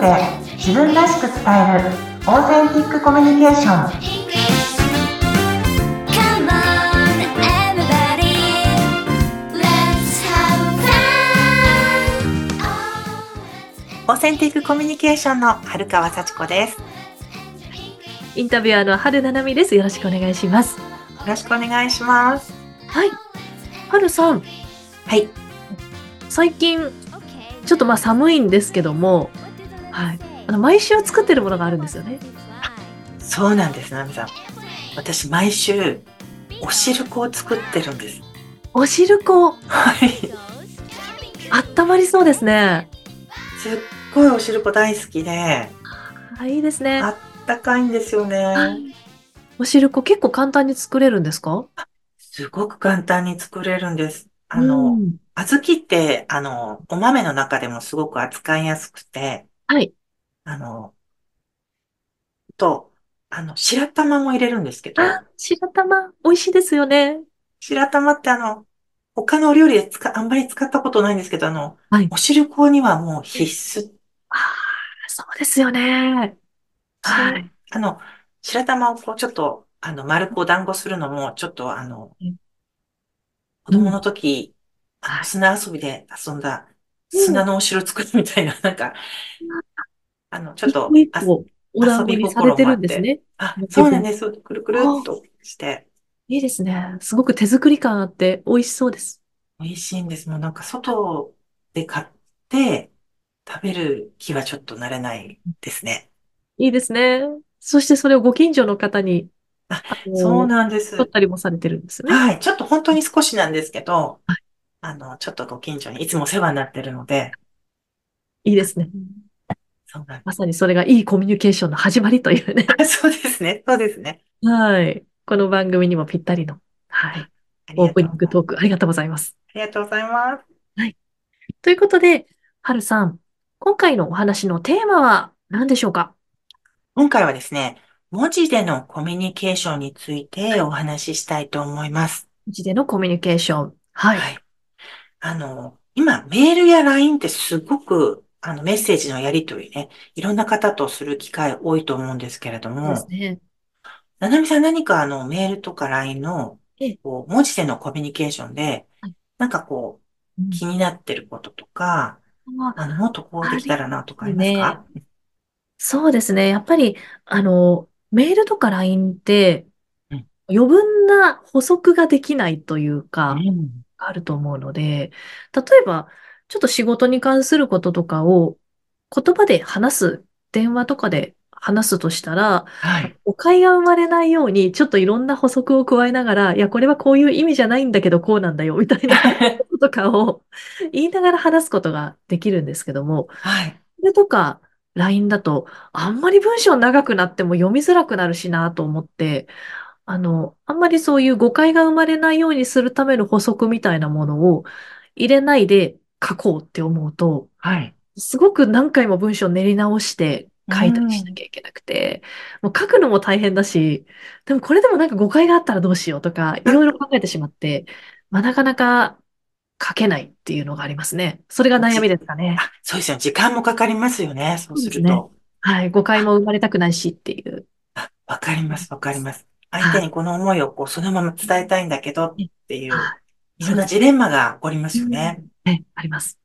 ドで自分らしく伝えるオーセンティックコミュニケーション.オーセンティックコミュニケーションの春川幸子ですよインタビュアーの春七海です。よろしくお願いします。ろしくお願いしますはい。春さん、はい最近、ちょっとまあ寒いんですけども、はい。あの、毎週作ってるものがあるんですよね。そうなんですナミさん。私毎週お汁粉を作ってるんです。お汁粉、はい。あったまりそうですね。すっごいお汁粉大好きで。あ、いいですね。あったかいんですよね。お汁粉結構簡単に作れるんですか？すごく簡単に作れるんです。あの、うん。小豆って、あの、お豆の中でもすごく扱いやすくて、はい。あの、と、あの、白玉も入れるんですけど、あ、白玉、美味しいですよね。白玉ってあの、他のお料理で使、あんまり使ったことないんですけど、あの、はいお汁粉にはもう必須。ああ、そうですよね。はい。あの、白玉をこうちょっと、あの、丸くお団子するのも、ちょっとあのうん、子供の時、あのはい砂遊びで遊んだ、うん砂のお城作るみたいな、なんか、あの、ちょっと、あお団子にされてるんですね。あ、そうなんです。くるくるっとして、いいですね。すごく手作り感あって美味しそうです。美味しいんです。もうなんか外で買って食べる気はちょっと慣れないですね。いいですね。そしてそれをご近所の方に、あそうなんです。取ったりもされてるんですね。はい。ちょっと本当に少しなんですけどはい、あの、ちょっとご近所にいつもお世話になってるので、いいですね。そうなんまさにそれがいいコミュニケーションの始まりというね。です。そうですね。そうですね。はい。この番組にもぴったりの、はい。オープニングトークありがとうございます。ありがとうございます。ということで、はるさん、今回のお話のテーマは何でしょうか？今回はですね、文字でのコミュニケーションについてお話ししたいと思います。うちでのコミュニケーション。はい。はい。あの、今、メールや LINE ってすごく、あの、メッセージのやり取りね、いろんな方とする機会多いと思うんですけれどそうですも、ね。ななみさん何かあの、メールとか LINE のええ、こう、文字でのコミュニケーションではい、なんかこう気になってることとか、ああの、もっとこうできたらなとかありますか？そうですね。やっぱり、あの、メールとか LINE ってうん、余分な補足ができないというか、うんあると思うので、例えば、ちょっと仕事に関することとかを言葉で話す、電話とかで話すとしたら、はい。誤解が生まれないように、ちょっといろんな補足を加えながら、いや、これはこういう意味じゃないんだけど、こうなんだよ、みたいな こととかを言いながら話すことができるんですけども、はい。それとか、LINE だと、あんまり文章長くなっても読みづらくなるしなと思って、あの、あんまりそういう誤解が生まれないようにするための補足みたいなものを入れないで書こうって思うと、はい。すごく何回も文章を練り直して書いたりしなきゃいけなくて、もう書くのも大変だし、でもこれでもなんか誤解があったらどうしようとか、いろいろ考えてしまって、まあ、なかなか書けないっていうのがありますね。それが悩みですかね。あ、そうですよね。時間もかかりますよね。そうすると。はい。誤解も生まれたくないしっていう。あ、わかります、わかります。相手にこの思いをこう、そのまま伝えたいんだけどっていう、はいろんなジレンマが起こりますよね。ね、あります。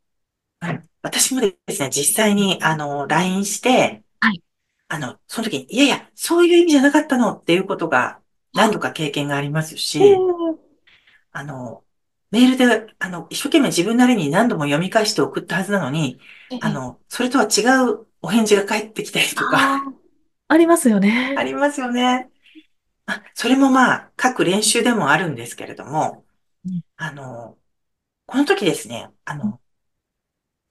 はい。私もですね、実際に、あの、LINE して、はいあの、その時に、いやいや、そういう意味じゃなかったのっていうことが何度か経験がありますし、あの、メールで、あの、一生懸命自分なりに何度も読み返して送ったはずなのに、あの、それとは違うお返事が返ってきたりとか、ありますよね。ありますよね。あ、それもまあ、書く練習でもあるんですけれどもうん、あの、この時ですね、あうんの、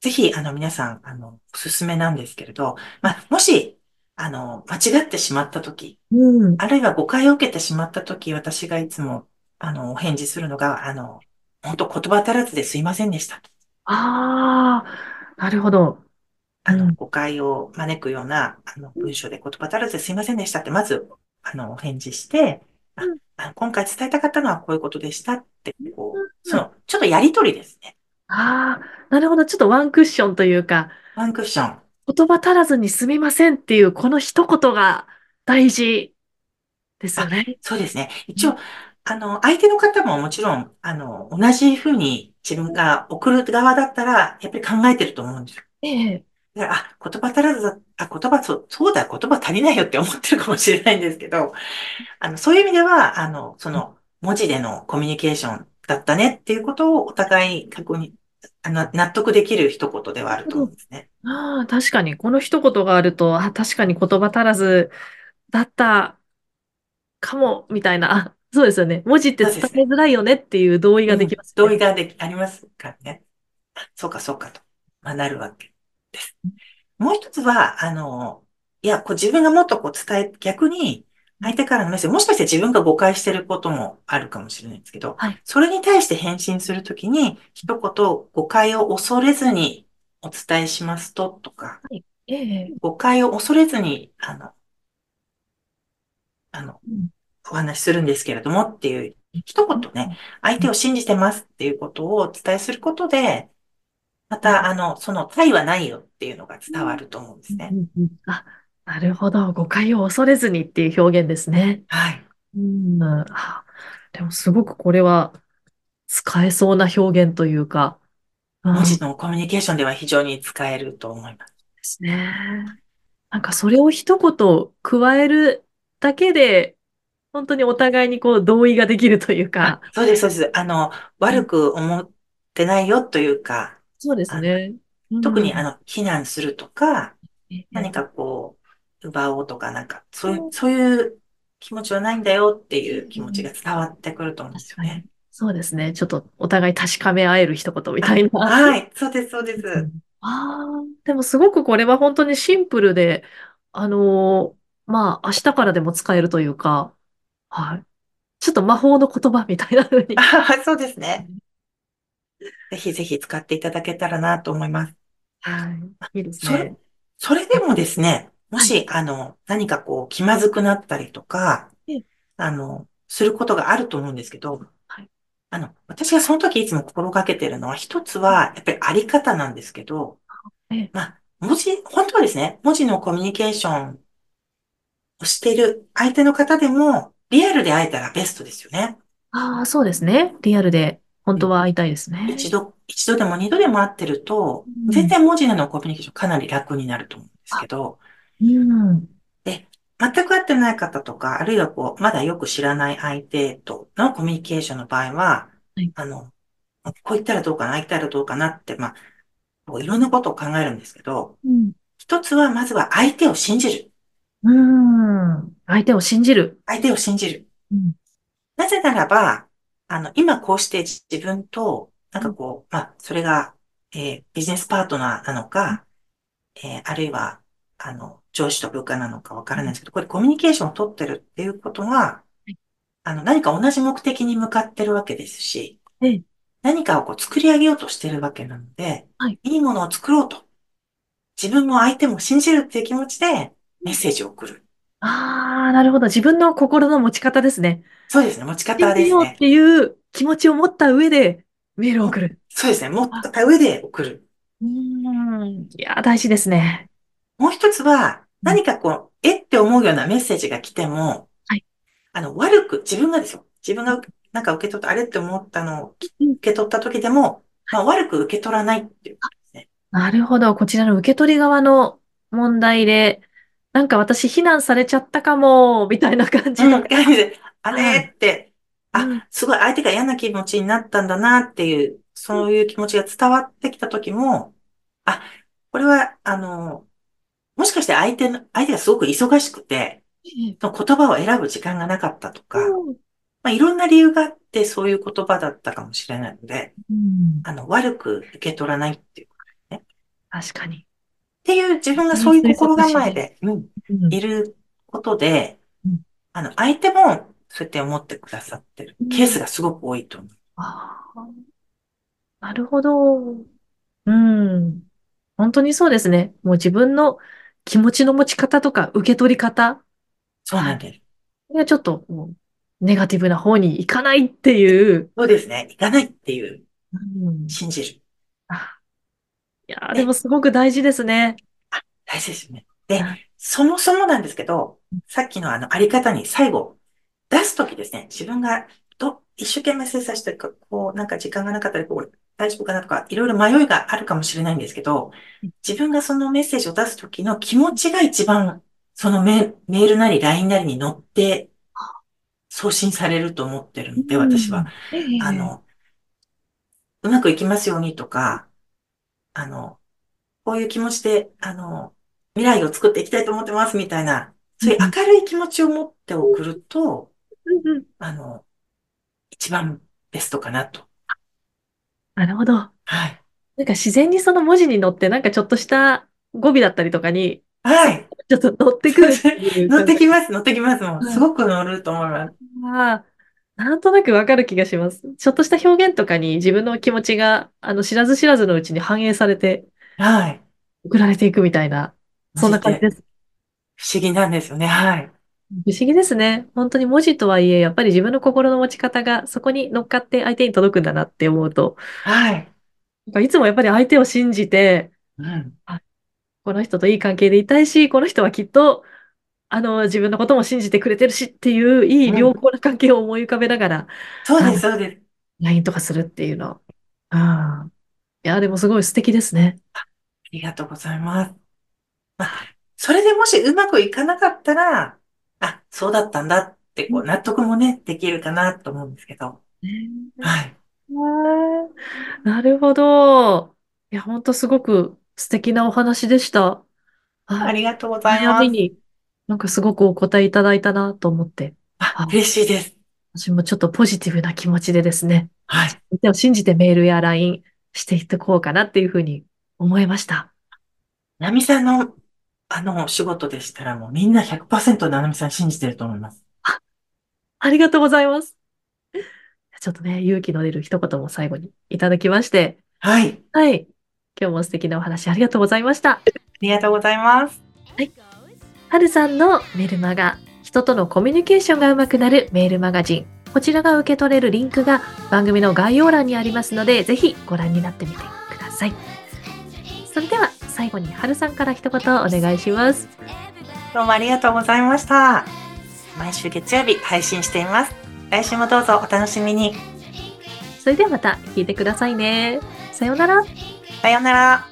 ぜひ、あの、皆さん、あの、おすすめなんですけれど、まあ、もし、あの、間違ってしまった時、うん。あるいは誤解を受けてしまった時、私がいつも、あの、お返事するのが、あの、本当言葉足らずですいませんでしたと。ああ、なるほど。あの、うん誤解を招くような、あの、文章で言葉足らずですいませんでしたって、まず、あの、お返事して、あうん今回伝えたかったのはこういうことでしたって、こうんう、その、ちょっとやりとりですね。ああ、なるほど。ちょっとワンクッションというか、ワンクッション。言葉足らずにすみませんっていうこの一言が大事ですよあ、ね。そうですね。うん一応、あの、相手の方ももちろん、あの、同じふうに自分が送る側だったら、やっぱり考えてると思うんですよ。ええ、あ、言葉足らずだ、あ、言葉、そう、そうだ、言葉足りないよって思ってるかもしれないんですけど、あの、そういう意味では、あの、その、文字でのコミュニケーションだったねっていうことをお互い確認、あの、納得できる一言ではあると思うんですね。ああ、確かに、この一言があると、あ、確かに言葉足らずだったかも、みたいな。あ、そうですよね。文字って伝えづらいよねっていう同意ができますね。同意ができ、ありますからね。あそうか、そうかと、まあ、なるわけです。もう一つは、あの、いや、こう自分がもっとこう伝え、逆に、相手からのメッセージ、もしかして自分が誤解してることもあるかもしれないんですけど、はい。それに対して返信するときに、一言誤解を恐れずにお伝えしますと、とか、ええ、誤解を恐れずに、あの、あのうん、お話しするんですけれどもっていう、一言ね、相手を信じてますっていうことをお伝えすることで、また、あの、その、対はないよっていうのが伝わると思うんですね。うんうんあ、なるほど。誤解を恐れずにっていう表現ですね。はい。うん、あ、でもすごくこれは使えそうな表現というか、うん文字のコミュニケーションでは非常に使えると思います。ですね。なんかそれを一言加えるだけで、本当にお互いにこう同意ができるというか、そうです、そうです。あの、悪く思ってないよというか、そうですね。特にあの、の、避難するとか、何かこう、奪おうとか、なんか、そういう、そういう気持ちはないんだよっていう気持ちが伝わってくると思うんですよね。そうですね。ちょっとお互い確かめ合える一言みたいな。はい、そうです、そうです。ああ、でもすごくこれは本当にシンプルで、あのーまあ、明日からでも使えるというか、はい。ちょっと魔法の言葉みたいな風に。あそうですね。ぜひぜひ使っていただけたらなと思います。はい。いいですそれね。それでもですね、もし、あの、何かこう、気まずくなったりとかええ、あの、することがあると思うんですけどはい、あの、私がその時いつも心がけてるのは、一つは、やっぱりあり方なんですけどええ、まあ、文字、本当はですね、文字のコミュニケーションをしている相手の方でも、リアルで会えたらベストですよね。ああ、そうですね。リアルで、本当は会いたいですね。一度、一度でも二度でも会ってると、うん全然文字でのコミュニケーションかなり楽になると思うんですけど、うん。全く会ってない方とか、あるいはこう、まだよく知らない相手とのコミュニケーションの場合は、はいあの、こう言ったらどうかな、ああ言ったらどうかなって、まあ、こういろんなことを考えるんですけど、うん。一つはまずは相手を信じる。うん。相手を信じる。相手を信じる。うん。なぜならば、あの、今こうして自分と、なんかこう、まあ、それが、えービジネスパートナーなのか、えーあるいは、あの、上司と部下なのかわからないんですけど、これコミュニケーションを取ってるっていうことは、あの、何か同じ目的に向かってるわけですし、ええ。何かをこう作り上げようとしてるわけなので、はい。いいものを作ろうと。自分も相手も信じるっていう気持ちでメッセージを送る。ああ、なるほど。自分の心の持ち方ですね。そうですね。持ち信方ですね。じようっていう気持ちを持った上でメールを送る。そうですね。持った上で送る。うん。いやー、大事ですね。もう一つは、うん何かこう、えって思うようなメッセージが来ても、はいあの、悪く、自分がですよ。自分がなんか受け取った、あれって思ったのをうん受け取った時でも、まあ、悪く受け取らないっていうことですね。なるほど。こちらの受け取り側の問題で、なんか私非難されちゃったかも、みたいな感じうん、の。感じで、あれ？って、うん。あ、すごい相手が嫌な気持ちになったんだなっていう、そういう気持ちが伝わってきた時も、あ、これは、あの、もしかして相手の、相手がすごく忙しくて、その言葉を選ぶ時間がなかったとか、うん。まあ、いろんな理由があってそういう言葉だったかもしれないので、うん。あの、悪く受け取らないっていう。確かに。っていう自分がそういう心構えで、うん、うんいることでうん、あの、相手もそうやって思ってくださってるケースがすごく多いと思う。ああ、なるほど。うん。本当にそうですね。もう自分の気持ちの持ち方とか受け取り方そうなんです。がちょっともうネガティブな方に行かないっていう。そうですね。いかないっていう、うん、信じる。やー、でもすごく大事ですね。大事ですよね。では、そもそもなんですけど、さっきのあの、あり方に最後、出すときですね、自分がど、一生懸命精査して、こう、なんか時間がなかったり、こう、大丈夫かなとか、いろいろ迷いがあるかもしれないんですけど、自分がそのメッセージを出すときの気持ちが一番、そのメメールなり LINE なりに乗って、送信されると思ってるので、私は。。ええあ、の、うまくいきますようにとか、あの、こういう気持ちで、あの、未来を作っていきたいと思ってますみたいな、そういう明るい気持ちを持って送ると、うんうんあの、一番ベストかなと。なるほど。はい。なんか自然にその文字に乗って、なんかちょっとした語尾だったりとかに、はい。ちょっと乗ってくる 乗ってきます、乗ってきます。もう、はいすごく乗ると思います。ああ、なんとなくわかる気がします。ちょっとした表現とかに自分の気持ちが、あの、知らず知らずのうちに反映されてはい。送られていくみたいな、そんな感じです。不思議なんですよね。はい。不思議ですね。本当に文字とはいえ、やっぱり自分の心の持ち方がそこに乗っかって相手に届くんだなって思うと、はい。なんかいつもやっぱり相手を信じて、うん。この人といい関係でいたいし、この人はきっと、あの、自分のことも信じてくれてるしっていう、いいうん良好な関係を思い浮かべながら、そうです、そうです。LINE とかするっていうの。ああ。いや、でもすごい素敵ですね。ありがとうございます。まあ、それでもしうまくいかなかったら、あ、そうだったんだって、こう、納得もね、できるかなと思うんですけど。はい。なるほど。いや、本当すごく素敵なお話でした。あはい。りがとうございます。悩みに、なんかすごくお答えいただいたなと思って、あ、嬉しいです。私もちょっとポジティブな気持ちでですね、はい。相手を信じてメールや LINE していってこうかなっていうふうに思いました。ナミさんの、あの、お仕事でしたらもうみんな100%ナミさん信じてると思います。ありがとうございます。ちょっとね、勇気の出る一言も最後にいただきまして、はい。はい。今日も素敵なお話ありがとうございました。ありがとうございます。はるさんのメルマガ、人とのコミュニケーションがうまくなるメールマガジン。こちらが受け取れるリンクが番組の概要欄にありますので、ぜひご覧になってみてください。それでは最後にはるさんから一言お願いします。どうもありがとうございました。毎週月曜日配信しています。来週もどうぞお楽しみに。それではまた聞いてくださいね。さようなら。さようなら。